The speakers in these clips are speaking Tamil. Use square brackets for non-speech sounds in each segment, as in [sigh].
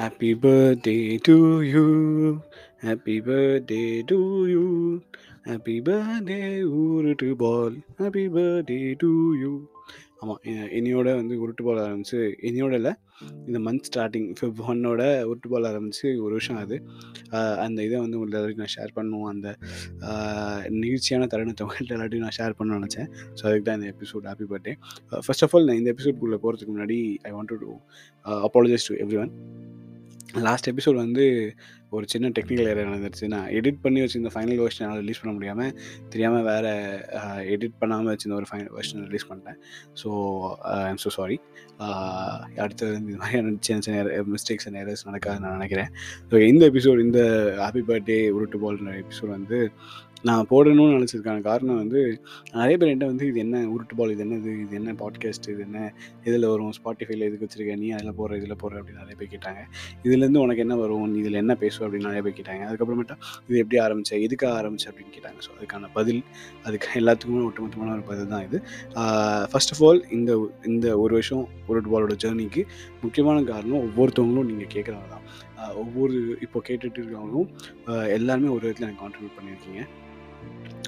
Happy birthday to you. Happy birthday to you. Happy birthday உருட்டு பால். ஹாப்பி பர்த்டே டு யூ ஆமாம் என்னையோட வந்து உருட்டு பால் ஆரம்பிச்சு என்னையோட இல்லை இந்த மந்த் ஸ்டார்டிங் ஃபிப் ஒன்னோட உருட்டு பால் ஆரம்பிச்சு ஒரு வருஷம் ஆகுது. அந்த இதை வந்து உங்கள் எல்லாருக்கும் நான் ஷேர் பண்ணுவோம் அந்த நிகழ்ச்சியான தருணத்தை உங்கள்கிட்ட எல்லாத்தையும் நான் ஷேர் பண்ண நினச்சேன். ஸோ அதுக்கு தான் இந்த episode happy birthday first of all நான் இந்த எபிசோட்குள்ளே போகிறதுக்கு முன்னாடி I want to apologise to everyone last episode வந்து ஒரு சின்ன டெக்னிக்கல் ஏரியா நடந்துருச்சு. நான் எடிட் பண்ணி வச்சுருந்த ஃபைனல் வெர்ஷன் என்னால் ரிலீஸ் பண்ண முடியாமல் தெரியாமல் வேறு எடிட் பண்ணாமல் வச்சுருந்த ஒரு ஃபைனல் வெர்ஷன் ரிலீஸ் பண்ணிட்டேன். ஸோ ஐம் ஸோ சாரி அடுத்தது இந்த மாதிரியான சின்ன சின்ன மிஸ்டேக்ஸ் அண்ட் எரர்ஸ் நடக்காதுன்னு நான் நினைக்கிறேன். ஸோ இந்த எபிசோட் இந்த ஹாப்பி பர்த்டே உருட்டு பால் எபிசோட் வந்து நான் போடணும்னு நினச்சதுக்கான காரணம் வந்து நிறைய பேர் என்கிட்ட வந்து இது என்ன உருட்டு பால்? இது என்னது? இது என்ன பாட்காஸ்ட் இது என்ன? இதில் வரும் ஸ்பாட்டிஃபைல எதுக்கு வச்சிருக்க? நீ அதில் போடுற இதில் போடுற? அப்படின்னு நிறைய பேர் கேட்டாங்க. இதுலேருந்து உனக்கு என்ன வரும்? இதில் என்ன பேசுவ? அப்படின்னு நிறைய பேர் கேட்டாங்க. அதுக்கப்புறமேட்டா இது எப்படி ஆரம்பிச்ச? எதுக்காக ஆரம்பிச்ச? அப்படின்னு கேட்டாங்க. ஸோ அதுக்கான பதில் அதுக்கு எல்லாத்துக்குமே ஒட்டுமொத்தமான ஒரு பதில் தான் இது. ஃபர்ஸ்ட் ஆஃப் ஆல் இந்த இந்த ஒரு வருஷம் உருட்டு பாலோட ஜேர்னிக்கு முக்கியமான காரணம் ஒவ்வொருத்தவங்களும் நீங்கள் கேட்குறவங்க தான். ஒவ்வொரு இப்போ கேட்டுட்டு இருக்கவங்களும் எல்லாருமே ஒரு விதத்தில் எனக்கு கான்ட்ரிபியூட் பண்ணியிருக்கீங்க.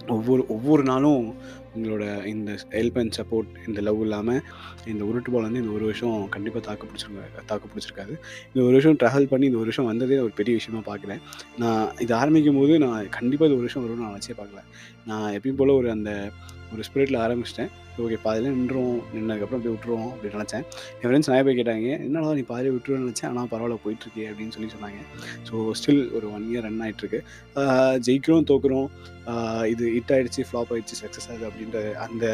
ஒவ்வொரு ஒவ்வொரு நாளும் உங்களோட இந்த ஹெல்ப் அண்ட் சப்போர்ட் இந்த லவ் இல்லாமல் இந்த உருட்டு பால் வந்து இந்த ஒரு வருஷம் கண்டிப்பாக தாக்கு பிடிச்சிருக்க தாக்கு பிடிச்சிருக்காது. இந்த ஒரு வருஷம் ட்ராவல் பண்ணி இந்த ஒரு வருஷம் வந்ததே ஒரு பெரிய விஷயமா பார்க்குறேன் நான் இது ஆரம்பிக்கும் போது நான் கண்டிப்பாக இது ஒரு வருஷம் வரும்னு நான் நினச்சே பார்க்கல நான் எப்பயும் போல் ஒரு அந்த ஒரு ஸ்பிரிட்டில் ஆரம்பிச்சிட்டேன். ஓகே பாதியில் நின்றுவோம் நின்னதுக்கப்புறம் அப்படியே விட்டுருவோம் அப்படின்னு நினச்சேன். என் ஃப்ரெண்ட்ஸ் நிறைய பேர் கேட்டாங்க என்னடா நீ பாதியில் விட்டுருவேன்னு நினச்சேன் ஆனால் பரவாயில்ல போயிட்டுருக்கே அப்படின்னு சொல்லி சொன்னாங்க. ஸோ ஸ்டில் ஒரு ஒன் இயர் ரன் ஆகிட்டுருக்கு ஜெயிக்கிறோம் தோக்குறோம். இது ஹிட் ஆகிடுச்சு ஃப்ளாப் ஆகிடுச்சு சக்ஸஸ் ஆகுது அப்படின்ற அந்த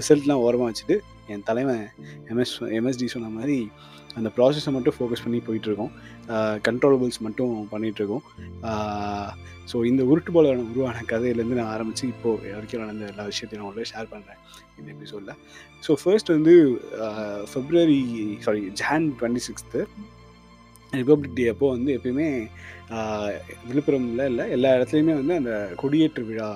ரிசல்ட்லாம் ஓரமாக வச்சுட்டு என் தலைவன் எம்எஸ் எம்எஸ்டி சொன்ன மாதிரி அந்த ப்ராசஸை மட்டும் ஃபோக்கஸ் பண்ணி போயிட்டுருக்கோம். கண்ட்ரோலபிள்ஸ் மட்டும் பண்ணிகிட்ருக்கோம் ஸோ இந்த உருட்டு போல உருவான கதையிலேருந்து நான் ஆரம்பித்து இப்போது வரைக்கும் நடந்த எல்லா விஷயத்தையும் நான் உங்களோட ஷேர் பண்ணுறேன் இந்த எபிசோடில் ஸோ ஃபர்ஸ்ட் வந்து February sorry Jan twenty sixth Republic Day அப்போ வந்து எப்பயுமே விழுப்புரமில் இல்லை எல்லா இடத்துலையுமே வந்து அந்த கொடியேற்று விழா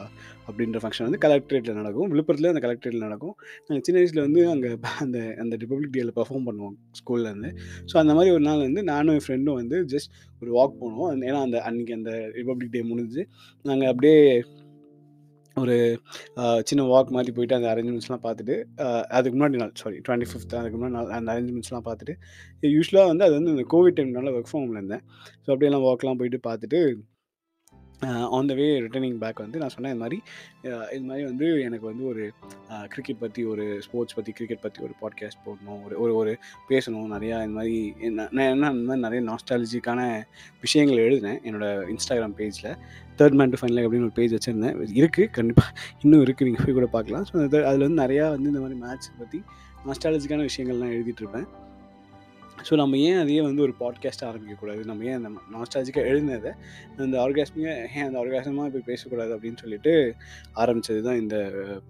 அப்படின்ற ஃபங்க்ஷன் வந்து கலெக்ட்ரேட்டில் நடக்கும். விழுப்புரத்தில் அந்த கலெக்ட்ரேட்டில் நடக்கும். நாங்கள் சின்ன வயசில் வந்து அங்கே அந்த அந்த ரிப்பப்ளிக் டேயில் பர்ஃபார்ம் பண்ணுவோம் ஸ்கூல்லேருந்து ஸோ அந்த மாதிரி ஒரு நாள் வந்து நானும் என் ஃப்ரெண்டும் வந்து ஜஸ்ட் ஒரு வாக் போனோம். ஏன்னா அந்த அன்றைக்கி அந்த ரிப்பப்ளிக் டே முடிஞ்சு நாங்கள் அப்படியே ஒரு சின்ன வாக் மாதிரி போயிட்டு அந்த அரேஞ்ச்மெண்ட்ஸ்லாம் பார்த்துட்டு அதுக்கு முன்னாடி நாள் சாரி டுவெண்ட்டி ஃபிஃப்த் அதுக்கு முன்னாடி நாள் அந்த அரேஞ்ச்மெண்ட்ஸ்லாம் பார்த்துட்டு யூஸ்வலாக வந்து அது வந்து இந்த கோவிட் டைம்னால ஒர்க் ஃப்ரம் ஹோமில் இருந்தேன். ஸோ அப்படியெல்லாம் வாக்லாம் போயிட்டு பார்த்துட்டு on the way returning back வந்து நான் சொன்னேன் இது மாதிரி இது மாதிரி வந்து எனக்கு வந்து ஒரு கிரிக்கெட் பற்றி ஒரு ஸ்போர்ட்ஸ் பற்றி கிரிக்கெட் பற்றி ஒரு பாட்காஸ்ட் போடணும் ஒரு ஒரு ஒரு பேசணும் நிறையா இந்த மாதிரி நான் என்ன இந்த மாதிரி நிறைய நாஸ்டாலஜிக்கான விஷயங்கள் எழுதினேன் என்னோடய இன்ஸ்டாகிராம் பேஜில் தேர்ட் மேன் டு ஃபைனல் அப்படின்னு ஒரு பேஜ் வச்சுருந்தேன். இருக்குது கண்டிப்பாக இன்னும் இருக்குது நீங்கள் போய் கூட பார்க்கலாம். ஸோ அதில் வந்து நிறையா வந்து இந்த மாதிரி மேட்ச் பற்றி நாஸ்டாலஜிக்கான விஷயங்கள்லாம் எழுதிட்டு இருப்பேன். ஸோ நம்ம ஏன் அதையே வந்து ஒரு பாட்காஸ்ட் ஆரம்பிக்கக்கூடாது? நம்ம ஏன் அந்த நாஸ்டாஜிக்காக எழுதினதை அந்த ஆர்காஸ்மிங்க ஏன் அந்த ஆர்காசமாக போய் பேசக்கூடாது அப்படின்னு சொல்லிட்டு ஆரம்பித்தது தான் இந்த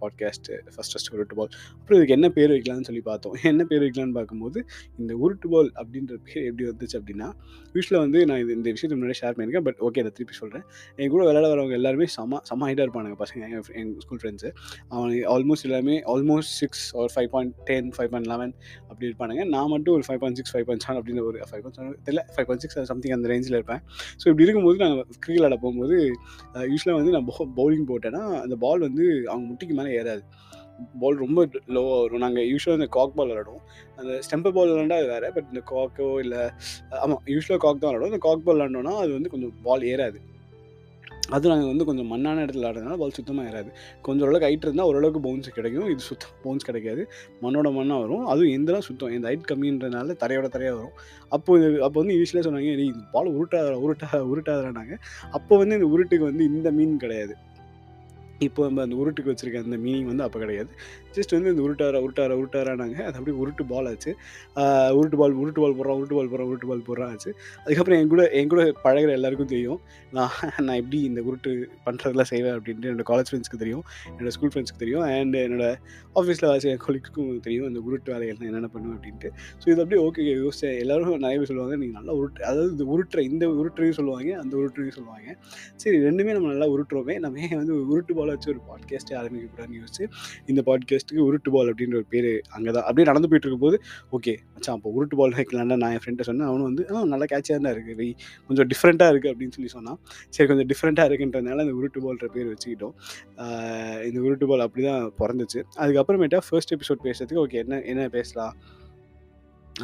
பாட்காஸ்ட்டு ஃபஸ்ட் ஃபஸ்ட் உருட்டு பால் அப்புறம் இதுக்கு என்ன பேர் வைக்கலாம்னு சொல்லி பார்த்தோம். [laughs] என்ன பேர் வைக்கலாம்னு பார்க்கும்போது இந்த உருட்டு பால் அப்படின்ற பேர் எப்படி வந்துச்சு அப்படின்னா யூஸ்வலாக வந்து நான் இது இந்த விஷயத்தை முன்னாடி ஷேர் பண்ணியிருக்கேன். பட் ஓகே அதை திருப்பி சொல்கிறேன் என் கூட விளையாட வரவங்க எல்லாருமே சம செம ஹைட்டாக இருப்பானுங்க பசங்க என் எங்கள் ஸ்கூல் ஃப்ரெண்ட்ஸு அவன் ஆல்மோஸ்ட் எல்லாமே ஆல்மோஸ்ட் சிக்ஸ் ஒரு five point ten five point eleven அப்படி இருப்பானுங்க. நான் மட்டும் ஒரு five point six five point seven அப்படின்னு ஒரு ஃபைவ் பாயிண்ட் செவன் தெரியல ஃபைவ் பாயிண்ட் சிக்ஸ் சம்திங் அந்த ரேஞ்சில் இருப்பேன். ஸோ இப்படி இருக்கும்போது நாங்கள் கிரிக்கெட் விளாட போகும்போது யூஸ்வலாக வந்து நான் பவுலிங் போட்டேன்னா அந்த பால் வந்து அவங்க முட்டிக்கு மேலே ஏறாது. பால் ரொம்ப லோவாக வரும். நாங்கள் யூஸ்வலாக இந்த காக் பால் விளாடுவோம் அந்த ஸ்டெம்பர் பால் விளாண்டா அது வேறு பட் இந்த காக்கோ இல்லை ஆமாம் யூஸ்வலாக காக் தான் விளாடுவோம் இந்த காக் பால் விளாண்டோன்னா அது வந்து கொஞ்சம் பால் ஏறாது. அது நாங்கள் வந்து கொஞ்சம் மண்ணான இடத்துல ஆடுறதுனால பால் சுத்தமாக ஏறாது. கொஞ்சம் ஓரளவுக்கு ஹைட் இருந்தால் ஓரளவுக்கு பவுன்ஸ் கிடைக்கும். இது சுத்தம் பவுன்ஸ் கிடைக்காது. மண்ணோட மண்ணாக வரும். அதுவும் எந்தெல்லாம் சுத்தம். இந்த ஹைட் கம்மின்றனால தரையோட தரையாக வரும். அப்போ இது அப்போ வந்து இங்கிலீஷில் சொன்னாங்க நீ இந்த பால் உருட்டாத உருட்டா உருட்டாதானாங்க அப்போ வந்து இந்த உருட்டுக்கு வந்து இந்த மீன் கிடையாது. இப்போ நம்ம அந்த உருட்டுக்கு வச்சுருக்க அந்த மீனிங் வந்து அப்போ கிடையாது. ஜஸ்ட் வந்து இந்த உருட்டாரா உருட்டார உருட்டாரானாங்க. அது அப்படியே உருட்டு பால் ஆச்சு. உருட்டு பால் உருட்டு பால் போடுறான் உருட்டு பால் போடுறான் உருட்டு பால் போடுறான் ஆச்சு. அதுக்கப்புறம் என் கூட என் கூட பழகுற எல்லாருக்கும் தெரியும். நான் நான் எப்படி இந்த உருட்டு பண்ணுறதெல்லாம் செய்வேன் அப்படின்ட்டு என்னோட காலேஜ் ஃப்ரெண்ட்ஸ்க்கு தெரியும். என்னோடய ஸ்கூல் ஃப்ரெண்ட்ஸ்க்கு தெரியும். அண்ட் என்னோட ஆஃபீஸில் வேலை என் கொலிக்கும் தெரியும் இந்த உருட்டு வேலைகள் நான் என்னென்ன பண்ணுவேன் அப்படின்ட்டு. ஸோ இது அப்படியே ஓகே யோசிச்சேன் எல்லோரும் நிறைய பேர் சொல்லுவாங்க நீங்கள் நல்லா உருட்டு அதாவது இந்த உருட்டுற இந்த உருட்டுறையும் சொல்லுவாங்க அந்த உருட்டுறையும் சொல்லுவாங்க. சரி ரெண்டுமே நம்ம நல்லா உருட்டுறோமே. நம்ம வந்து உருட்டு பால் பால் வச்சு ஒரு பாட்காஸ்ட்டே ஆரம்பிக்கக்கூடாதுன்னு யோசிச்சு இந்த பாட்காஸ்ட்டுக்கு உருட்டு பால் அப்படின்ற ஒரு பேர் அங்கே தான் அப்படியே நடந்து போயிட்டு இருக்கும்போது ஓகே மச்சான் அப்போ உருட்டு பால் வைக்கலான்னு நான் என் ஃப்ரெண்டை சொன்னேன். அவனும் வந்து ஆ நல்லா கேட்சியாக தான் இருக்குது வெய் கொஞ்சம் டிஃப்ரெண்ட்டாக இருக்குது அப்படின்னு சொல்லி சொன்னான். சரி கொஞ்சம் டிஃப்ரெண்ட்டாக இருக்குன்றதுனால அந்த உருட்டு பால்ன்ற பேர் வச்சுக்கிட்டோம். இந்த உருட்டு பால் அப்படி தான் பிறந்துச்சு. அதுக்கப்புறமேட்டா ஃபர்ஸ்ட் எபிசோட் பேசுறதுக்கு ஓகே என்ன என்ன பேசலாம்?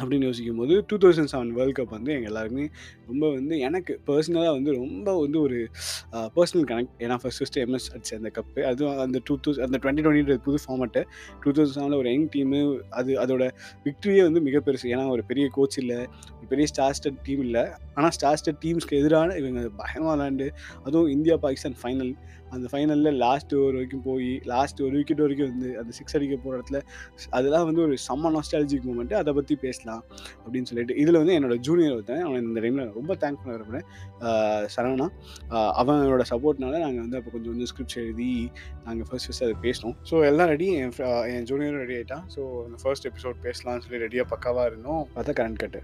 அப்படின்னு யோசிக்கும் போது two thousand seven world cup வந்து எங்கள் எல்லாருமே ரொம்ப வந்து எனக்கு பர்சனலாக வந்து ரொம்ப வந்து ஒரு பர்சனல் கனெக்ட் ஏன்னா ஃபஸ்ட் ஃபஸ்ட்டு எம்எஸ் அடிச்சு அந்த கப்பு அதுவும் அந்த டூ தௌசண்ட் அந்த டுவெண்ட்டி டுவெண்ட்டி புது ஃபார்மேட்டு டூ தௌசண்ட் செவனில் ஒரு யங் டீமு அது அதோட விக்ட்ரியே வந்து மிக பெருசு. ஏன்னா ஒரு பெரிய கோச் இல்லை ஒரு பெரிய ஸ்டார்ஸ்டட் டீம் இல்லை. ஆனால் ஸ்டார்ஸ்டட் டீம்ஸ்க்கு எதிரான இவங்க பயமாக விளாண்டு அதுவும் இந்தியா பாகிஸ்தான் ஃபைனல் அந்த ஃபைனலில் லாஸ்ட் ஓவர் வரைக்கும் போய் லாஸ்ட் ஒரு விக்கெட் வரைக்கும் வந்து அந்த சிக்ஸ் அடிக்க போகிற இடத்துல அதெல்லாம் வந்து ஒரு செம்ம நாஸ்டாலஜிக் மூமெண்ட்டு அதை பற்றி பேசலாம் அப்படின்னு சொல்லிட்டு. இதில் வந்து என்னோட ஜூனியர் ஒருத்தன் அவன் இந்த டைமில் ரொம்ப தேங்க் பண்ண விரும்புகிறேன் சரவணா. அவனோட சப்போர்ட்னால நாங்கள் வந்து அப்போ கொஞ்சம் கொஞ்சம் ஸ்கிரிப்ட் எழுதி நாங்கள் ஃபர்ஸ்ட் ஃபஸ்ட் அதை பேசினோம். ஸோ எல்லாம் ரெடி என் என் ஜூனியரும் ரெடி ஆகிட்டான் ஸோ அந்த ஃபர்ஸ்ட் எபிசோட் பேசலாம்னு சொல்லி ரெடியாக பக்காவாக இருந்தோம். பார்த்தா கரண்ட் கட்டு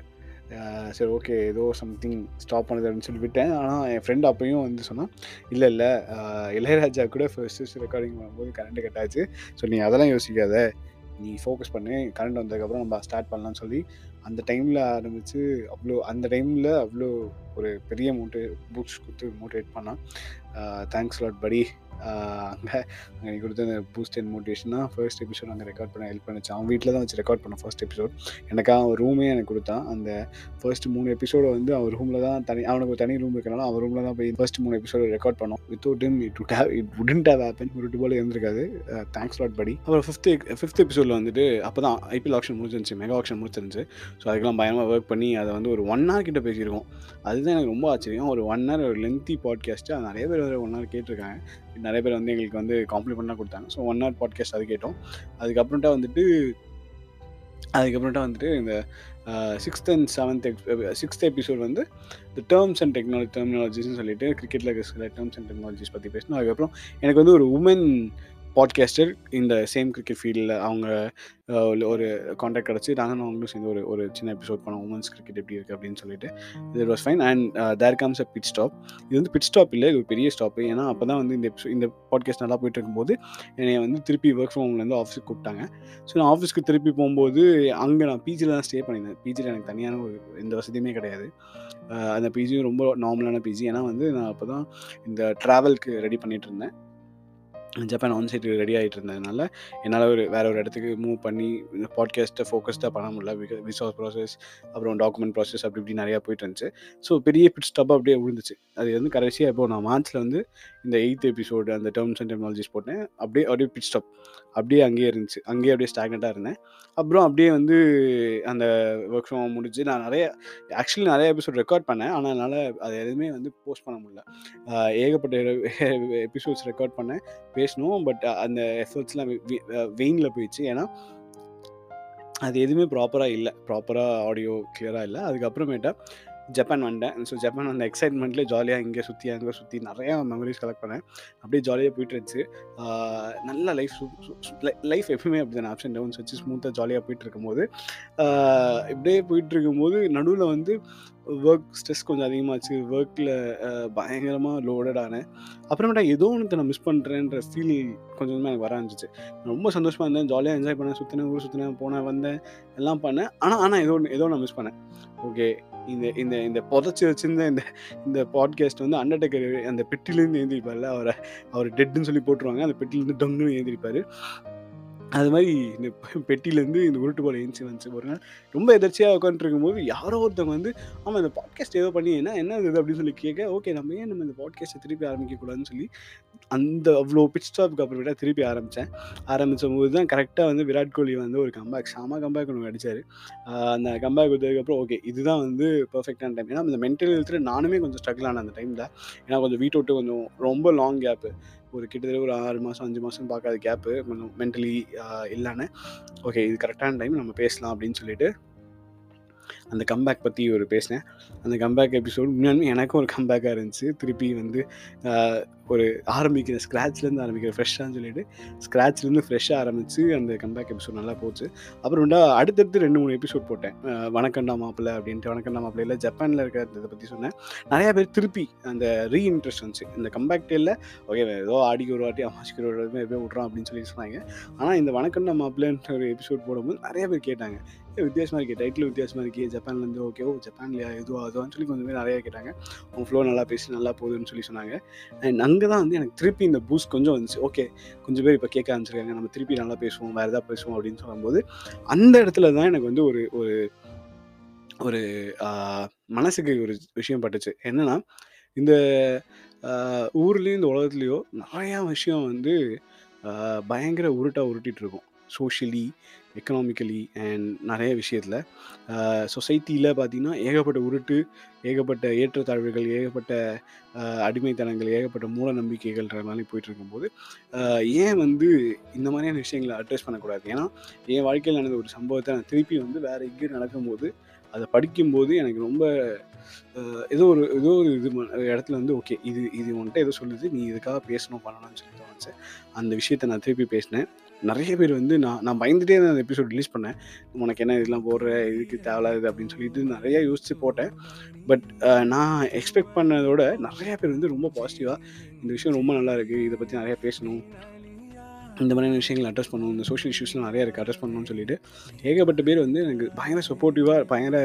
சரி ஓகே ஏதோ சம்திங் ஸ்டாப் பண்ணுது அப்படின்னு சொல்லி விட்டேன். ஆனால் என் ஃப்ரெண்ட் அப்பையும் வந்து சொன்னான் இல்லை இல்லை இளையராஜா கூட ஃபர்ஸ்ட் ரெக்கார்டிங் பண்ணும்போது கரண்ட் கட் ஆச்சு ஸோ நீ அதெல்லாம் யோசிக்காத. நீ ஃபோக்கஸ் பண்ணு. கரண்ட் வந்ததுக்கப்புறம் நம்ம ஸ்டார்ட் பண்ணலாம்னு சொல்லி அந்த டைமில் ஆரம்பித்து அவ்வளோ அந்த டைமில் அவ்வளோ ஒரு பெரிய மோட்டிவே புக்ஸ் கொடுத்து மோட்டிவேட் பண்ணான். தேங்க்ஸ் லாட் படி அங்கே அங்கே நீ கொடுத்த அந்த பூஸ்ட் அண்ட் மோட்டிவேஷன் தான் ஃபர்ஸ்ட் எபிசோட் அங்கே ரெக்கார்ட் பண்ண ஹெல்ப் பண்ணிச்சு. அவன் வீட்டில் தான் வச்சு ரெக்கார்ட் பண்ண ஃபர்ஸ்ட் எபிசோட் எனக்காக அவன் ரூமே எனக்கு கொடுத்தான். அந்த ஃபர்ஸ்ட் மூணு எபிசோட வந்து அவன் ரூமில் தான் தனி அவனுக்கு தனி ரூம் இருக்கனால அவன் ரூமில் தான் போய் ஃபர்ஸ்ட் மூணு எபிசோட ரெக்கார்ட் பண்ணோம். Without him it would have it wouldn't have happen ஒரு போல இருந்திருக்காது. தேங்க்ஸ் லாட் படி அப்புறம் ஃபிஃப்த் ஃபிஃப்த் எபிசோடில் வந்துட்டு அப்போ தான் ஐபிஎல் ஆப்ஷன் முடிஞ்சிருந்துச்சு மெகா ஆப்ஷன் முடிச்சிருந்துச்சு. ஸோ அதுக்கெல்லாம் பயமாக ஒர்க் பண்ணி அதை வந்து ஒரு ஒன் ஹவர் கிட்ட பேசியிருக்கோம். அதுதான் எனக்கு ரொம்ப ஆச்சரியம். ஒரு ஒன் ஹவர் ஒரு லென்த்தி பாட்காஸ்ட்டு அது நிறைய பேர் ஒன் ஹவர் கேட்டிருக்காங்க. நிறைய பேர் வந்து எங்களுக்கு வந்து காம்ப்ளிமெண்ட்டாக கொடுத்தாங்க. ஸோ ஒன் ஹவர் பாட்காஸ்ட் அது கேட்டோம். அதுக்கப்புறம்ட்டா வந்துட்டு அதுக்கப்புறம்ட்டா வந்துட்டு இந்த sixth and seventh sixth episode வந்து இந்த டேர்ம்ஸ் அண்ட் டெக்னாலஜி டெர்மினாலஜிஸ்னு சொல்லிட்டு கிரிக்கெட்டில் இருக்கிற சில டேர்ம்ஸ் அண்ட் டெக்னாலஜிஸ் பற்றி பேசணும் அதுக்கப்புறம் எனக்கு வந்து ஒரு உமன் பாட்காஸ்டர் இந்த சேம் கிரிக்கெட் ஃபீல்டில் அவங்க ஒரு காண்டாக்ட் கிடச்சி நாங்கள் அவங்களும் சேர்ந்து ஒரு ஒரு சின்ன எபிசோட் பண்ணோம். உமன்ஸ் கிரிக்கெட் எப்படி இருக்குது அப்படின்னு சொல்லிட்டு. It was fine and there comes a bit stop இது வந்து பிட் ஸ்டாப் இல்லை இது ஒரு பெரிய ஸ்டாப் ஏன்னா அப்போ தான் வந்து இந்த எபிசோ இந்த பாட்காஸ்ட் நல்லா போயிட்டு இருக்கும்போது என்னை வந்து திருப்பி ஒர்க் ஃப்ரம் ஹோம்லேருந்து ஆஃபீஸுக்கு கூப்பிட்டாங்க. ஸோ நான் ஆஃபீஸ்க்கு திருப்பி போகும்போது அங்கே நான் பிஜியில் தான் ஸ்டே பண்ணியிருந்தேன். பிஜியில் எனக்கு தனியான ஒரு எந்த வசதியுமே கிடையாது. அந்த பிஜியும் ரொம்ப நார்மலான பிஜி ஏன்னா வந்து நான் அப்போ தான் இந்த ட்ராவல்க்கு ரெடி பண்ணிகிட்டு இருந்தேன். ஜப்பான் ஆன் சைட் ரெடி ஆகிட்டு இருந்ததுனால என்னால் ஒரு வேறு ஒரு இடத்துக்கு மூவ் பண்ணி இந்த பாட்காஸ்ட்டை ஃபோக்கஸ்டாக பண்ண முடியல. விசா ப்ராசஸ் அப்புறம் டாக்குமெண்ட் ப்ராசஸ் அப்படி இப்படி நிறையா போயிட்டு இருந்துச்சு. ஸோ பெரிய பிட் ஸ்டப் அப்படியே விழுந்துச்சு. அது வந்து கடைசியாக இப்போ நான் மார்ச்சில் வந்து இந்த எயித் எபிசோடு அந்த டேர்ம்ஸ் அண்ட் டெக்னாலஜிஸ் போட்டேன். அப்படியே அப்படியே பிட் ஸ்டப் அப்படியே அங்கேயே இருந்துச்சு. அங்கேயே அப்படியே ஸ்டாக்னட்டாக இருந்தேன். அப்புறம் அப்படியே வந்து அந்த ஒர்க் ஃப்ரம் முடிஞ்சு நான் நிறைய ஆக்சுவலி நிறைய எபிசோட் ரெக்கார்ட் பண்ணேன். ஆனால் என்னால் அது எதுவுமே வந்து போஸ்ட் பண்ண முடியல. ஏகப்பட்ட [laughs] எபிசோட்ஸ் ரெக்கார்ட் பண்ணேன். பேசணும் பட் அந்த எஃபர்ட்ஸ்லாம் வெயினில் போயிடுச்சு. ஏன்னா அது எதுவுமே ப்ராப்பராக இல்லை. ப்ராப்பராக ஆடியோ கிளியராக இல்லை. அதுக்கப்புறமேட்டா ஜப்பான் வந்தேன் ஸோ ஜப்பான் வந்த எக்ஸைட்மெண்ட்லேயே ஜாலியாக இங்கே சுற்றி அங்கே சுற்றி நிறையா மெமரிஸ் கலெக்ட் பண்ணேன். அப்படியே ஜாலியாக போயிட்டு இருந்துச்சு. நல்ல லைஃப் லைஃப் எப்பவுமே அப்படி தான் ஆப்ஷன் டவுன்ஸ் வச்சு ஸ்மூத்தாக ஜாலியாக போயிட்டு இருக்கும்போது இப்படியே போயிட்டு இருக்கும்போது நடுவில் வந்து ஒர்க் ஸ்ட்ரெஸ் கொஞ்சம் அதிகமாச்சு. ஒர்க்கில் பயங்கரமாக லோடட் ஆனேன். அப்புறமேட்டா ஏதோ ஒன்று நான் மிஸ் பண்ணுறேன்ற ஃபீல் கொஞ்சம் கொஞ்சமாக எனக்கு வர ஆரம்பிச்சிச்சு. ரொம்ப சந்தோஷமாக இருந்தேன். ஜாலியாக என்ஜாய் பண்ணேன். சுற்றினேன் ஊர் சுற்றினேன் போனேன் வந்தேன் எல்லாம் பண்ணேன். ஆனால் ஆனால் ஏதோ ஒன்று ஏதோ நான் மிஸ் பண்ணேன். ஓகே இந்த இந்த இந்த புதைச்சி வச்சிருந்த இந்த இந்த பாட்காஸ்ட் வந்து அண்டர்டேக்கர் அந்த பெட்டிலேருந்து ஏந்திரிப்பார்ல அவரை அவர் டெட்டுன்னு சொல்லி போட்டுருவாங்க. அந்த பெட்டிலேருந்து டொங்குன்னு ஏந்திரிப்பார். அது மாதிரி இந்த [laughs] பெட்டிலேருந்து இந்த உருட்டு போல ஏஞ்சி வந்துச்சு ஒரு நாள் ரொம்ப எதர்ச்சியாக உட்காந்துருக்கும் போது யாரோ ஒருத்தவங்க வந்து ஆமாம் இந்த பாட்காஸ்ட் ஏதோ பண்ணி என்ன என்ன இது? அப்படின்னு சொல்லி கேட்க ஓகே நம்ம ஏன் நம்ம இந்த பாட்காஸ்ட்டை திருப்பி ஆரம்பிக்கக்கூடாதுன்னு சொல்லி அந்த அவ்வளோ பிச் ஸ்டாப்புக்கு அப்புறமேட்டா திருப்பி ஆரம்பித்தேன் ஆரம்பித்த போது தான் கரெக்டாக வந்து விராட் கோலி வந்து ஒரு கம்பேக் செம கம்பேக் ஒன்று அடித்தார் அந்த கம்பேக் கொடுத்ததுக்கப்புறம் ஓகே இதுதான் வந்து பர்ஃபெக்டான டைம் ஏன்னா இந்த மென்டல் ஹெல்த்தில் நானுமே கொஞ்சம் ஸ்ட்ரகிள் ஆனேன் அந்த டைமில் ஏன்னா கொஞ்சம் வீட்டை விட்டு கொஞ்சம் ரொம்ப லாங் கேப்பு ஒரு கிட்டத்தட்ட ஒரு ஆறு மாதம் அஞ்சு மாதம் பார்க்காத கேப்பு மென்டலி இல்லைன்னு ஓகே இது கரெக்டான டைம் நம்ம பேசலாம் அப்படின்னு சொல்லிட்டு. அந்த கம்பேக் பற்றி ஒரு பேசினேன். அந்த கம்பேக் எபிசோட் உண்மையாலுமே எனக்கும் ஒரு கம்பேக்காக இருந்துச்சு. திருப்பி வந்து ஒரு ஆரம்பிக்கிற ஸ்க்ராட்ச்லேருந்து ஆரம்பிக்கிற ஃப்ரெஷ்ஷான்னு சொல்லிட்டு ஸ்க்ராட்ச்லேருந்து ஃப்ரெஷ்ஷாக ஆரம்பித்து அந்த கம்பேக் எபிசோட் நல்லா போச்சு. அப்புறம்டா அடுத்தடுத்து ரெண்டு மூணு எபிசோட் போட்டேன். வணக்கண்டா வணக்கம்டா மாப்பிள்ளை அப்படின்ட்டு. வணக்கண்டா மாப்பிள்ளையில் ஜப்பானில் இருக்கிற இதை பற்றி சொன்னேன். நிறையா பேர் திருப்பி அந்த ரீஇன்ட்ரெஸ்ட் வந்துச்சு. இந்த கம்பேக் டேல ஓகே ஏதோ ஆடிக்கு ஒரு வாட்டி அம்மாச்சிக்கு ஒரு வாட்டி எப்படியோ விட்றோம் அப்படின்னு சொல்லி சொன்னாங்க. ஆனால் இந்த வணக்கண்டா மாப்பிள்ளைன்ற ஒரு எபிசோட் போடும்போது நிறைய பேர் கேட்டாங்க. வித்தியாசமாக இருக்கே டைட்டில் வித்தியாசமாக இருக்கே ஜப்பான்லேருந்து ஓகே ஓ ஜப்பான்லையா? இதுவோ அதுவான்னு சொல்லி கொஞ்சம் பேர் நிறையா கேட்டாங்க. உன் ஃப்ளோ நல்லா பேசி நல்லா போகுதுன்னு சொல்லி சொன்னாங்க. அண்ட் அங்கே தான் வந்து எனக்கு திருப்பி இந்த பூஸ்ட் கொஞ்சம் வந்துச்சு. ஓகே கொஞ்சம் பேர் இப்போ கேட்க ஆரம்பிச்சிருக்காங்க. நம்ம திருப்பி நல்லா பேசுவோம் வேறு எதாவது பேசுவோம் அப்படின்னு சொல்லும்போது அந்த இடத்துல தான் எனக்கு வந்து ஒரு ஒரு ஒரு மனசுக்கு ஒரு விஷயம் பட்டுச்சு. என்னன்னா இந்த ஊர்லேயும் இந்த உலகத்துலேயோ நிறையா விஷயம் வந்து பயங்கர உருட்டாக உருட்டிகிட்டு இருக்கும். சோஷியலி எக்கனாமிக்கலி அண்ட் நிறைய விஷயத்தில். சொசைட்டியில் பார்த்தீங்கன்னா ஏகப்பட்ட உருட்டு ஏகப்பட்ட ஏற்றத்தாழ்வுகள் ஏகப்பட்ட அடிமைத்தனங்கள் ஏகப்பட்ட மூட நம்பிக்கைகள்ன்ற மாதிரி போயிட்டு இருக்கும்போது ஏன் வந்து இந்த மாதிரியான விஷயங்களை அட்ரஸ் பண்ணக்கூடாது? ஏன்னா என் வாழ்க்கையில் நடந்த ஒரு சம்பவத்தை நான் திருப்பி வந்து வேறு எங்கேயும் நடக்கும்போது அதை படிக்கும்போது எனக்கு ரொம்ப ஏதோ ஒரு ஏதோ ஒரு இது இடத்துல வந்து ஓகே இது இது உன்கிட்ட ஏதோ சொல்லுது நீ இதுக்காக பேசணும் பண்ணணும்னு சொல்லி தோணுச்சு. அந்த விஷயத்தை நான் திருப்பி பேசினேன். நிறைய பேர் வந்து நான் நான் பயந்துட்டே தான் அந்த எபிசோட் ரிலீஸ் பண்ணேன். உனக்கு என்ன இதெல்லாம் போடுற இதுக்கு தேவையில்லாது அப்படின்னு சொல்லிட்டு நிறைய யோசித்து போட்டேன். பட் நான் எக்ஸ்பெக்ட் பண்ணதோட நிறைய பேர் வந்து ரொம்ப பாசிட்டிவாக இந்த விஷயம் ரொம்ப நல்லா இருக்குது இதை பற்றி நிறையா பேசணும். இந்த மாதிரியான விஷயங்களை அட்ரஸ் பண்ணணும் இந்த சோஷியல் இஷ்யூஸ்லாம் நிறையா இருக்குது அட்ரஸ் பண்ணணும்னு சொல்லிட்டு ஏகப்பட்ட பேர் வந்து எனக்கு பயங்கர சப்போர்ட்டிவாக பயங்கர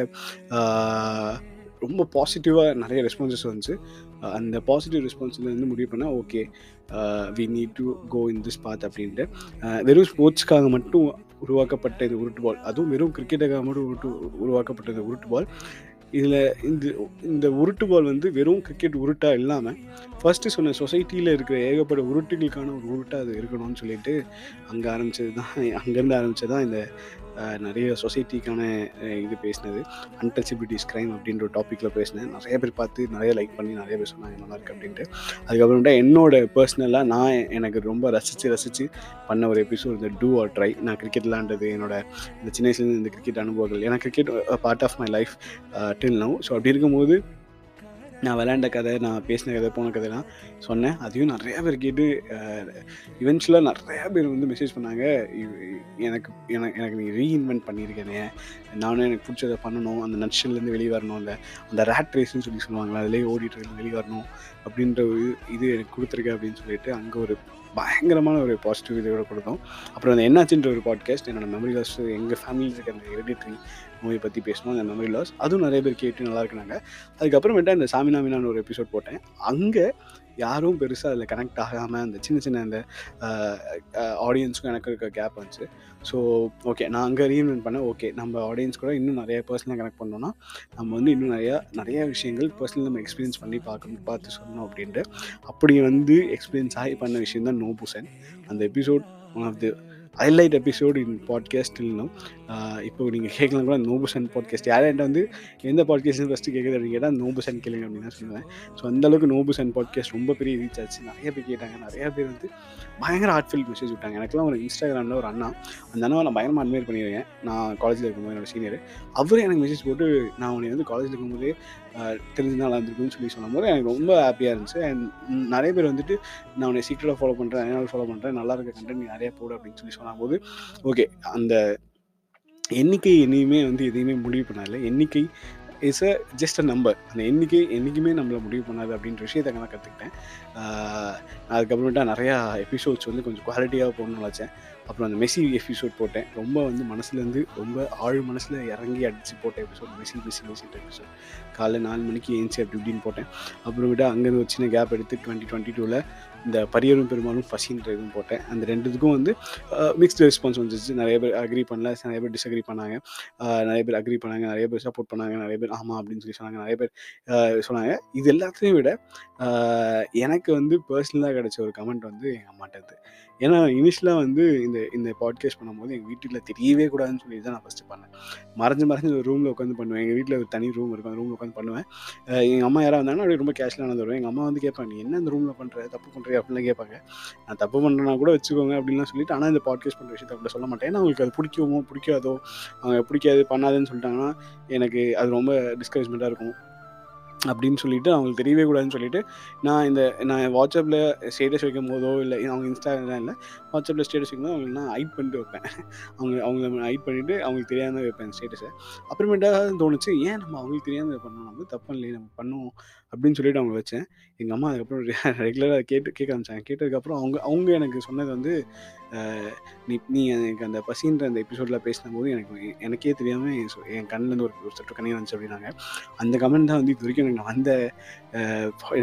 ரொம்ப பாசிட்டிவாக நிறைய ரெஸ்பான்சஸ் வந்துச்சு. அந்த பாசிட்டிவ் ரெஸ்பான்ஸில் வந்து முடிவு பண்ணால் okay we need to go in this path அப்படின்ட்டு. Uh, வெறும் ஸ்போர்ட்ஸ்க்காக மட்டும் உருவாக்கப்பட்ட இந்த உருட்டு பால் அதுவும் வெறும் கிரிக்கெட்டுக்காக மட்டும் உருட்டு உருவாக்கப்பட்ட இந்த உருட்டு பால் இதில் இந்த இந்த உருட்டு பால் வந்து வெறும் கிரிக்கெட் உருட்டாக இல்லாமல் ஃபஸ்ட்டு சொன்ன சொசைட்டியில் இருக்கிற ஏகப்பட்ட உருட்டுகளுக்கான ஒரு உருட்டாக அது இருக்கணும்னு சொல்லிட்டு அங்கே ஆரம்பிச்சது தான் அங்கேருந்து ஆரம்பிச்சது தான் இந்த நிறைய சொசைட்டிக்கான இது பேசினது. அன்டச்சபிலிட்டிஸ் கிரைம் அப்படின்ற ஒரு டாப்பிக்கில் பேசினேன். நிறைய பேர் பார்த்து நிறைய லைக் பண்ணி நிறைய பேர் சொன்னாங்க நல்லா இருக்கு அப்படின்ட்டு. அதுக்கப்புறமேட்டா என்னோட பர்சனலாக நான் எனக்கு ரொம்ப ரசித்து ரசித்து பண்ண ஒரு எபிசோட் இந்த டூ ஆர் ட்ரை நான் கிரிக்கெட் விளாண்டது என்னோட இந்த சின்ன வயசுலேருந்து இந்த கிரிக்கெட் அனுபவங்கள். ஏன்னா cricket part of my life till now so அப்படி இருக்கும்போது நான் விளையாண்ட கதை நான் பேசின கதை போன கதைலாம் சொன்னேன். அதையும் நிறையா பேர் கேட்டு இவென்ச்சுவலாக நிறையா பேர் வந்து மெசேஜ் பண்ணாங்க. எனக்கு எனக்கு எனக்கு நீ ரீஇன்வென்ட் பண்ணியிருக்கேனே நானும் எனக்கு பிடிச்சதை பண்ணணும். அந்த நட்ஷல்லேருந்து வெளியே வரணும் அந்த அந்த ரேட் ரேஸ்னு சொல்லி சொல்லுவாங்களா அதிலே ஓடிட்டு வெளியே வரணும் அப்படின்ற ஒரு இது எனக்கு கொடுத்துருக்கேன் அப்படின்னு சொல்லிட்டு அங்கே ஒரு பயங்கரமான ஒரு பாசிட்டிவ் இதோட கொடுத்தோம். அப்புறம் அந்த என்னாச்சுன்ற ஒரு பாட்காஸ்ட் என்னோட மெமரி லாஸ் எங்கள் ஃபேமிலியில் இருக்கிற அந்த ஹெரிடிட்ரி மூவி பற்றி பேசணும் அந்த மெமரி லாஸ் அதுவும் நிறைய பேர் கேட்டு நல்லா இருக்குனாங்க அதுக்கப்புறமேட்டா இந்த சாமி மீனான்னு ஒரு எபிசோட் போட்டேன். அங்கே யாரும் பெருசாக அதில் கனெக்ட் ஆகாமல் அந்த சின்ன சின்ன அந்த ஆடியன்ஸுக்கும் எனக்கு இருக்க கேப் வந்துச்சு. ஸோ ஓகே நான் அங்கே ரீஇன்வென்ட் பண்ணேன். ஓகே நம்ம ஆடியன்ஸ் கூட இன்னும் நிறைய பர்சனலாக கனெக்ட் பண்ணோன்னா நம்ம வந்து இன்னும் நிறையா நிறைய விஷயங்கள் பர்சனல் நம்ம எக்ஸ்பீரியன்ஸ் பண்ணி பார்க்கணும் பார்த்து சொல்லணும் அப்படின்ட்டு. அப்படி வந்து எக்ஸ்பீரியன்ஸ் ஆகி பண்ண விஷயம் தான் நோ புசன் அந்த episode one of the highlight episode in podcast இல்லைனும் இப்போ நீங்கள் கேட்கலாம் கூட நோபு சன் பாட்காஸ்ட் யார்கிட்ட வந்து எந்த பாட்காஸ்ட் ஃபஸ்ட்டு கேட்குது அப்படின்னு கேட்டால் நோபு சன் கேளுங்க அப்படின்னு தான் சொல்லுவேன். ஸோ அந்தளவுக்கு நோபு சன் பாட்காஸ்ட் ரொம்ப பெரிய ரீச் ஆச்சு. நிறைய பேர் கேட்டாங்க. நிறைய பேர் வந்து பயங்கர ஹார்ட்ஃபில் மெசேஜ் விட்டாங்க. எனக்குலாம் ஒரு இன்ஸ்டாகிராமில் ஒரு அண்ணா அந்த அண்ணாவை நான் பயங்கரமாக அட்மையர் பண்ணியிருக்கேன். நான் காலேஜில் இருக்கும்போது என்னோட சீனியர் அவரே எனக்கு மெசேஜ் போட்டு நான் உன்னை வந்து காலேஜில் இருக்கும்போதே தெரிஞ்சு நல்லா இருந்திருக்குன்னு சொல்லி சொல்லும்போது எனக்கு ரொம்ப ஹாப்பியாக இருந்துச்சு. அண்ட் நிறைய பேர் வந்துட்டு நான் உன்னை சீக்கிரட்டாக ஃபாலோ பண்ணுறேன் அதனால ஃபாலோ பண்ணுறேன் நல்லா இருக்க கண்டென்ட் நீ நிறைய போடு அப்படின்னு சொல்லி சொன்னாங்க. சொன்னபோது ஓகே அந்த எண்ணிக்கை இனியுமே வந்து எதையுமே முடிவு பண்ணால எண்ணிக்கை is a just a number அந்த எண்ணிக்கை என்றைக்குமே நம்மளை முடிவு பண்ணாது அப்படின்ற விஷயத்தை நான் கற்றுக்கிட்டேன் அதுக்கப்புறமேட்டா நிறையா எபிசோட்ஸ் வந்து கொஞ்சம் குவாலிட்டியாக போகணும்னு நினச்சேன். அப்புறம் அந்த மெஸ்ஸி எபிசோட் போட்டேன். ரொம்ப வந்து மனசுலேருந்து ரொம்ப ஆழ் மனசில் இறங்கி அடித்து போட்ட எபிசோட் மெஸ்ஸி மெஸ்ஸி மெஸ்ஸின்ற எபிசோட் காலைல நாலு மணிக்கு ஏஞ்சி அப்படி இப்படின்னு போட்டேன். அப்புறமேட்டா அங்கேருந்து ஒரு சின்ன கேப் எடுத்து டுவெண்ட்டி டுவெண்ட்டி டூவில் இந்த பரியரும் பெருமாளும் பசின்ற இதுவும் போட்டேன். அந்த ரெண்டுத்துக்கும் வந்து மிக்ஸ்டு ரெஸ்பான்ஸ் வந்துச்சு. நிறைய பேர் அக்ரி பண்ணல நிறைய பேர் டிஸ்அக்ரி பண்ணாங்க. நிறைய பேர் அக்ரி பண்ணாங்க நிறைய பேர் சப்போர்ட் பண்ணாங்க நிறைய பேர் ஆமாம் அப்படின்னு சொல்லி சொன்னாங்க நிறைய பேர் சொன்னாங்க. இது எல்லாத்தையும் விட எனக்கு வந்து பர்சனலாக கிடைச்ச ஒரு கமெண்ட் வந்து எங்கள் அம்மாட்டது. ஏன்னா இனிஷியலாக வந்து இந்த இந்த பாட்காஸ்ட் பண்ணும்போது எங்கள் வீட்டில் தெரியவே கூடாதுன்னு சொல்லி தான் நான் ஃபஸ்ட்டு பண்ணேன். மறைஞ்சு மறைஞ்சு ஒரு ரூமில் உட்காந்து பண்ணுவேன். எங்கள் வீட்டில் ஒரு தனி ரூம் இருக்கும். அந்த ரூமில் உட்காந்து பண்ணுவேன். எங்கள் அம்மா யாராவது வந்தாங்கன்னா அப்படியே ரொம்ப கேஷ்லாம் நடந்து வருவேன் எங்கள் அம்மா வந்து கேட்பாங்க நீ என்ன இந்த ரூமில் பண்ணுற தப்பு பண்ணுறியா அப்படின்லாம் கேட்பாங்க. நான் தப்பு பண்ணுறேன்னா கூட வச்சுக்கோங்க அப்படின்லாம் சொல்லிட்டு ஆனால் இந்த பாட்காஸ்ட் பண்ணுற விஷயத்தை அப்படி சொல்ல மாட்டேன். ஏன்னா அவங்களுக்கு அது பிடிக்குமோ பிடிக்காதோ அவங்க பிடிக்காது பண்ணாதுன்னு சொல்லிட்டாங்கன்னா எனக்கு அது ரொம்ப டிஸ்கரேஜ்மெண்ட்டாக இருக்கும். அப்படின்னு சொல்லிட்டு அவங்களுக்கு தெரியவே கூடாதுன்னு சொல்லிட்டு நான் இந்த நான் வாட்ஸ்அப்பில் ஸ்டேட்டஸ் வைக்கும் போதோ இல்லை அவங்க இன்ஸ்டாகிராம் இல்லை வாட்ஸ்அப்பில் ஸ்டேட்டஸ் வைக்கும்போது அவங்களுக்கு நான் ஹைட் பண்ணிட்டு வைப்பேன். அவங்க அவங்கள ஹைட் பண்ணிவிட்டு அவங்களுக்கு தெரியாமல் வைப்பேன் ஸ்டேட்டஸை அப்புறமேட்டாக தோணுச்சு ஏன் நம்ம அவங்களுக்கு தெரியாமல் பண்ணணும்? நம்ம தப்பு இல்லையே நம்ம பண்ணுவோம். அப்படின்னு சொல்லிட்டு அவங்க வச்சேன். எங்கள் அம்மா அதுக்கப்புறம் ரெகுலராக [laughs] கேட்டு கேட்க ஆரம்பிச்சாங்க. கேட்டதுக்கப்புறம் அவங்க அவங்க எனக்கு சொன்னது வந்து நீ நீ எனக்கு அந்த பசின்ற அந்த எபிசோடில் பேசினபோது எனக்கு எனக்கே தெரியாமல் என் கண்ணிலேருந்து ஒரு ஒரு சற்று கண்ணி வந்துச்சு அப்படின்னாங்க. அந்த கமெண்ட் தான் வந்து இது வரைக்கும் எனக்கு வந்த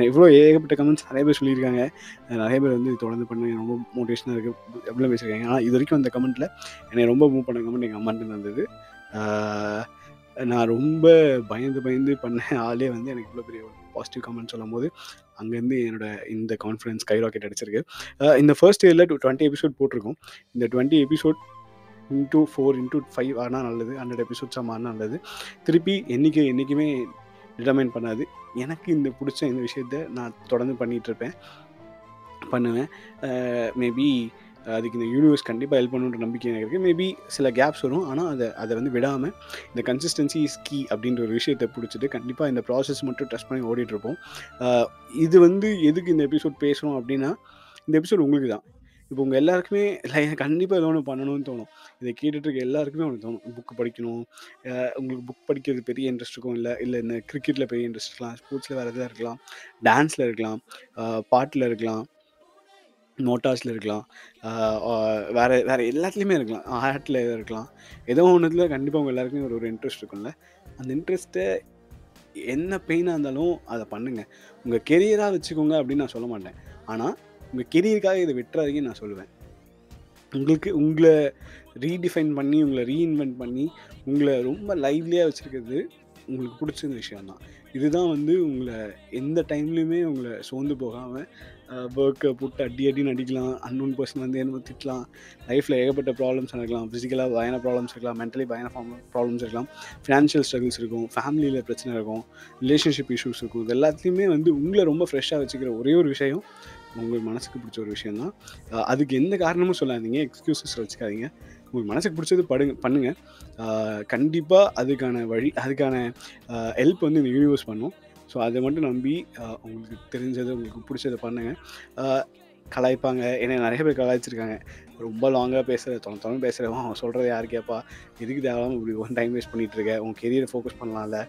இவ்வளோ ஏகப்பட்ட கமெண்ட்ஸ் நிறைய பேர் சொல்லியிருக்காங்க. நிறைய பேர் வந்து தொடர்ந்து பண்ண ரொம்ப மோட்டிவேஷனாக இருக்குது எவ்வளோ பேசியிருக்காங்க. ஆனால் இது வரைக்கும் அந்த கமெண்ட்டில் என்னை ரொம்ப மூவ் பண்ண கமெண்ட் எங்கள் அம்மாட்டு வந்தது நான் ரொம்ப பயந்து பயந்து பண்ண ஆளே வந்து எனக்கு இவ்வளோ பெரிய பாசிட்டிவ் கமெண்ட் சொல்லும் போது அங்கேருந்து என்னோட இந்த கான்ஃபிடன்ஸ் கை ராக்கெட் அடிச்சிருக்கு இந்த ஃபர்ஸ்ட் இயரில் டூ டுவெண்ட்டி எபிசோட் போட்டிருக்கோம். இந்த twenty episode into four into five ஆனால் நல்லது ஹண்ட்ரட் எபிசோட்ஸாக மாறினா நல்லது. திருப்பி என்றைக்கு என்றைக்குமே டிட்டர்மைன் பண்ணாது. எனக்கு இந்த பிடிச்ச இந்த விஷயத்த நான் தொடர்ந்து பண்ணிகிட்ருப்பேன் பண்ணுவேன். மேபி அதுக்கு இந்த யூனிவர்ஸ் கண்டிப்பாக ஹெல்ப் பண்ணுன்ற நம்பிக்கை எனக்கு இருக்குது மேபி சில கேப்ஸ் வரும். ஆனால் அதை அதை வந்து விடாமல் இந்த கன்சிஸ்டன்சி இஸ் கீ அப்படின்ற ஒரு விஷயத்தை பிடிச்சிட்டு கண்டிப்பாக இந்த ப்ராசஸ் மட்டும் டெஸ்ட் பண்ணி ஓடிட்டுருப்போம் இது வந்து எதுக்கு இந்த எபிசோட் பேசுகிறோம் அப்படின்னா இந்த எபிசோட் உங்களுக்கு தான். இப்போ உங்கள் எல்லாருக்குமே கண்டிப்பாக ஏதோ ஒன்று பண்ணணும்னு தோணும். இதை கேட்டுட்டு இருக்க எல்லாருக்குமே ஒன்று தோணும். புக்கு படிக்கணும். உங்களுக்கு புக் படிக்கிறது பெரிய இன்ட்ரெஸ்ட் இருக்கும் இல்லை இல்லை இந்த கிரிக்கெட்டில் பெரிய இன்ட்ரெஸ்ட் இருக்கலாம் ஸ்போர்ட்ஸில் வேறு எதாவது இருக்கலாம் டான்ஸில் இருக்கலாம் பாட்டில் இருக்கலாம் மோட்டார்ஸில் இருக்கலாம். வேறு வேறு எல்லாத்துலேயுமே இருக்கலாம். ஆர்ட்டில் இருக்கலாம். ஏதோ ஒன்றுத்தில் கண்டிப்பாக உங்கள் எல்லாருக்குமே ஒரு ஒரு இன்ட்ரெஸ்ட் இருக்கும்ல. அந்த இன்ட்ரெஸ்ட்டை என்ன பெயினாக இருந்தாலும் அதை பண்ணுங்கள் உங்கள் கெரியராக வச்சுக்கோங்க அப்படின்னு நான் சொல்ல மாட்டேன். ஆனால் உங்கள் கெரியருக்காக இதை விட்டுறாதீங்கன்னு நான் சொல்லுவேன். உங்களுக்கு உங்களை ரீடிஃபைன் பண்ணி உங்களை ரீஇன்வென்ட் பண்ணி உங்களை ரொம்ப லைவ்லியாக வச்சுருக்கிறது உங்களுக்கு பிடிச்ச விஷயம் தான் இதுதான் வந்து உங்களை எந்த டைம்லையுமே உங்களை சோர்ந்து போகாமல் ஒர்க்கை போட்டு அடி அடின்னு அடிக்கலாம். அன்னோன் பர்சன் வந்து என்ன திட்டலாம். லைஃப்பில் ஏகப்பட்ட ப்ராப்ளம்ஸ் இருக்கலாம் ஃபிசிக்கலாக பயண ப்ராப்ளம்ஸ் இருக்கலாம். மென்டலி பயண ப்ராப்ளம்ஸ் இருக்கலாம். ஃபினான்ஷியல் ஸ்ட்ரகிள்ஸ் இருக்கும். ஃபேமிலியில் பிரச்சனை இருக்கும். ரிலேஷன்ஷிப் இஷ்யூஸ் இருக்கும். இது எல்லாத்துலேயுமே வந்து உங்களை ரொம்ப ஃப்ரெஷ்ஷாக வச்சுக்கிற ஒரே ஒரு விஷயம் உங்கள் மனசுக்கு பிடிச்ச ஒரு விஷயம் தான் அதுக்கு எந்த காரணமும் சொல்லாதீங்க. எக்ஸ்கியூசஸ் வச்சுக்காதீங்க. உங்களுக்கு மனசுக்கு பிடிச்சது படுங்க பண்ணுங்கள் கண்டிப்பாக அதுக்கான வழி அதுக்கான ஹெல்ப் வந்து இந்த யூனிவர்ஸ் பண்ணும். ஸோ அதை மட்டும் நம்பி உங்களுக்கு தெரிஞ்சதை உங்களுக்கு பிடிச்சதை பண்ணுங்கள் கலாய்ப்பாங்க. ஏன்னா நிறைய பேர் கலாய்ச்சிருக்காங்க. ரொம்ப லாங்காக பேசுகிற தொலை தொலை பேசுகிறவன் அவன் சொல்கிறத யார் கேட்பா எதுக்கு தேவையில்லாமல் இப்படி ஒன் டைம் வேஸ்ட் பண்ணிகிட்டு இருக்கேன் உன் கெரியரை ஃபோக்கஸ் பண்ணலாம்ல?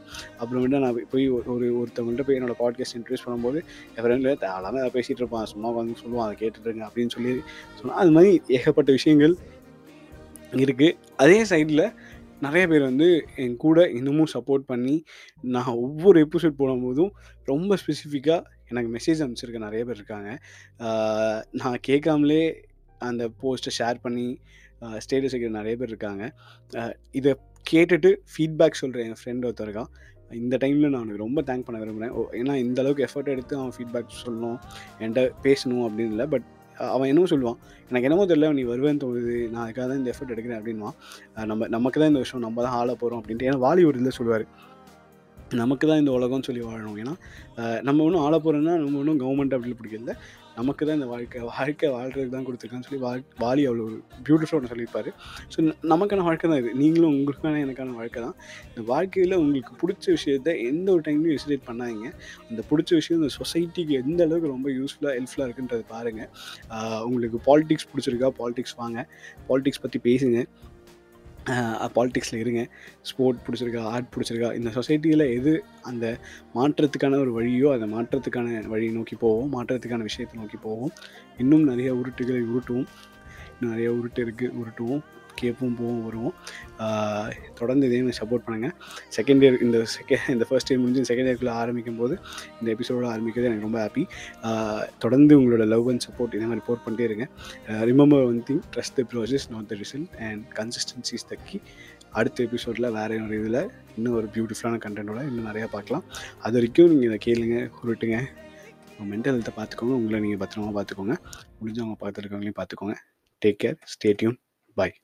அப்புறமேட்டு நான் போய் ஒரு ஒருத்தவங்கள்ட்ட போய் என்னோடய பாட்காஸ்ட் இன்ட்ரடியூஸ் பண்ணும்போது என் ஃப்ரெண்டில் தேவையில்லாமல் அதை பேசிகிட்டு இருப்பான். சும்மா வந்து சொல்லுவான். அதை கேட்டுட்ருங்க அப்படின்னு சொல்லி சொன்னால் அது மாதிரி ஏகப்பட்ட விஷயங்கள் இருக்குது அதே சைடில் நிறைய பேர் வந்து என் கூட இன்னமும் சப்போர்ட் பண்ணி நான் ஒவ்வொரு எபிசோட் போடும்போதும் ரொம்ப ஸ்பெசிஃபிக்காக எனக்கு மெசேஜ் அனுப்பிச்சிருக்க நிறைய பேர் இருக்காங்க. நான் கேட்காமலே அந்த போஸ்ட்டை ஷேர் பண்ணி ஸ்டேட்டஸ் வைக்கிற நிறைய பேர் இருக்காங்க. இதை கேட்டுட்டு ஃபீட்பேக் சொல்கிற என் ஃப்ரெண்ட் ஒருத்தர் இந்த டைமில் நான் அவனுக்கு ரொம்ப தேங்க் பண்ண விரும்புகிறேன் ஏன்னா இந்த அளவுக்கு எஃபர்ட் எடுத்து அவன் ஃபீட்பேக் சொல்லணும் என்கிட்ட பேசணும் அப்படின்னு இல்லை. பட் அவன் என்னமோ சொல்லுவான் எனக்கு என்னமோ தெரியல நீ வருவேன்னு தோணுது நான் அதுக்காக தான் இந்த எஃபர்ட் எடுக்கிறேன் அப்படின்னா நம்ம நமக்கு தான் இந்த விஷயம் நம்ம தான் ஆள போகிறோம் அப்படின்ட்டு ஏன்னா வாலி சொல்லுவார். நமக்கு தான் இந்த உலகம்னு சொல்லி வாழணும். ஏன்னா நம்ம ஒன்றும் ஆள போகிறோன்னா நம்ம ஒன்றும் கவர்மெண்ட் அப்படின்னு பிடிக்கல நமக்கு தான் இந்த வாழ்க்கை வாழ்க்கை வாழ்கிறதுக்கு தான் கொடுத்துருக்கான்னு சொல்லி வாழ் வாலி அவ்வளோ ஒரு பியூட்டிஃபுல்லாக ஒன்று சொல்லியிருப்பாரு. ஸோ நமக்கான வாழ்க்கை தான் இது. நீங்களும் உங்களுக்கான எனக்கான வாழ்க்கை தான். இந்த வாழ்க்கையில் உங்களுக்கு பிடிச்ச விஷயத்த எந்த ஒரு டைம்லையும் எசிடேட் பண்ணாதீங்க. அந்த பிடிச்ச விஷயம் இந்த சொசைட்டிக்கு எந்த அளவுக்கு ரொம்ப யூஸ்ஃபுல்லாக ஹெல்ப்ஃபுல்லாக இருக்குன்றது பாருங்கள் உங்களுக்கு பாலிடிக்ஸ் பிடிச்சிருக்கா பாலிடிக்ஸ் வாங்க. பாலிடிக்ஸ் பற்றி பேசுங்க. பாலிடிக்ஸில் இருங்க. ஸ்போர்ட் பிடிச்சிருக்கா ஆர்ட் பிடிச்சிருக்கா இந்த சொசைட்டியில் எது அந்த மாற்றத்துக்கான ஒரு வழியோ அந்த மாற்றத்துக்கான வழியை நோக்கி போவோம் மாற்றத்துக்கான விஷயத்தை நோக்கி போவோம் இன்னும் நிறைய உருட்டுகளை உருட்டுவோம். இன்னும் நிறைய உருட்டு இருக்குது உருட்டுவோம். கேட்போம் போவோம் வருவோம். தொடர்ந்து இதே சப்போர்ட் பண்ணுங்கள் செகண்ட் இயர் இந்த செகண்ட் இந்த ஃபர்ஸ்ட் இயர் முடிஞ்சு செகண்ட் இயர்க்குள்ளே ஆரம்பிக்கும் போது இந்த எபிசோட ஆரம்பிக்கிறது எனக்கு ரொம்ப ஹாப்பி தொடர்ந்து உங்களோட லவ் அண்ட் சப்போர்ட் இதே மாதிரி ரிப்போர்ட் பண்ணிட்டே இருங்க. Remember one thing trust the process not the result and consistency is the key அடுத்த எபிசோடில் வேறு ஒரு இதில் இன்னும் ஒரு பியூட்டிஃபுல்லான கண்டென்ட்டோட இன்னும் நிறையா பார்க்கலாம். அது வரைக்கும் நீங்கள் இதை கேளுங்க உருட்டுங்க. உங்கள் மென்டல் ஹெல்த்தை பார்த்துக்கோங்க உங்களை நீங்கள் பத்திரமா பார்த்துக்கோங்க. முடிஞ்சவங்க பார்த்துருக்கவங்களையும் பார்த்துக்கோங்க. டேக் கேர் ஸ்டேட்யூன் பாய்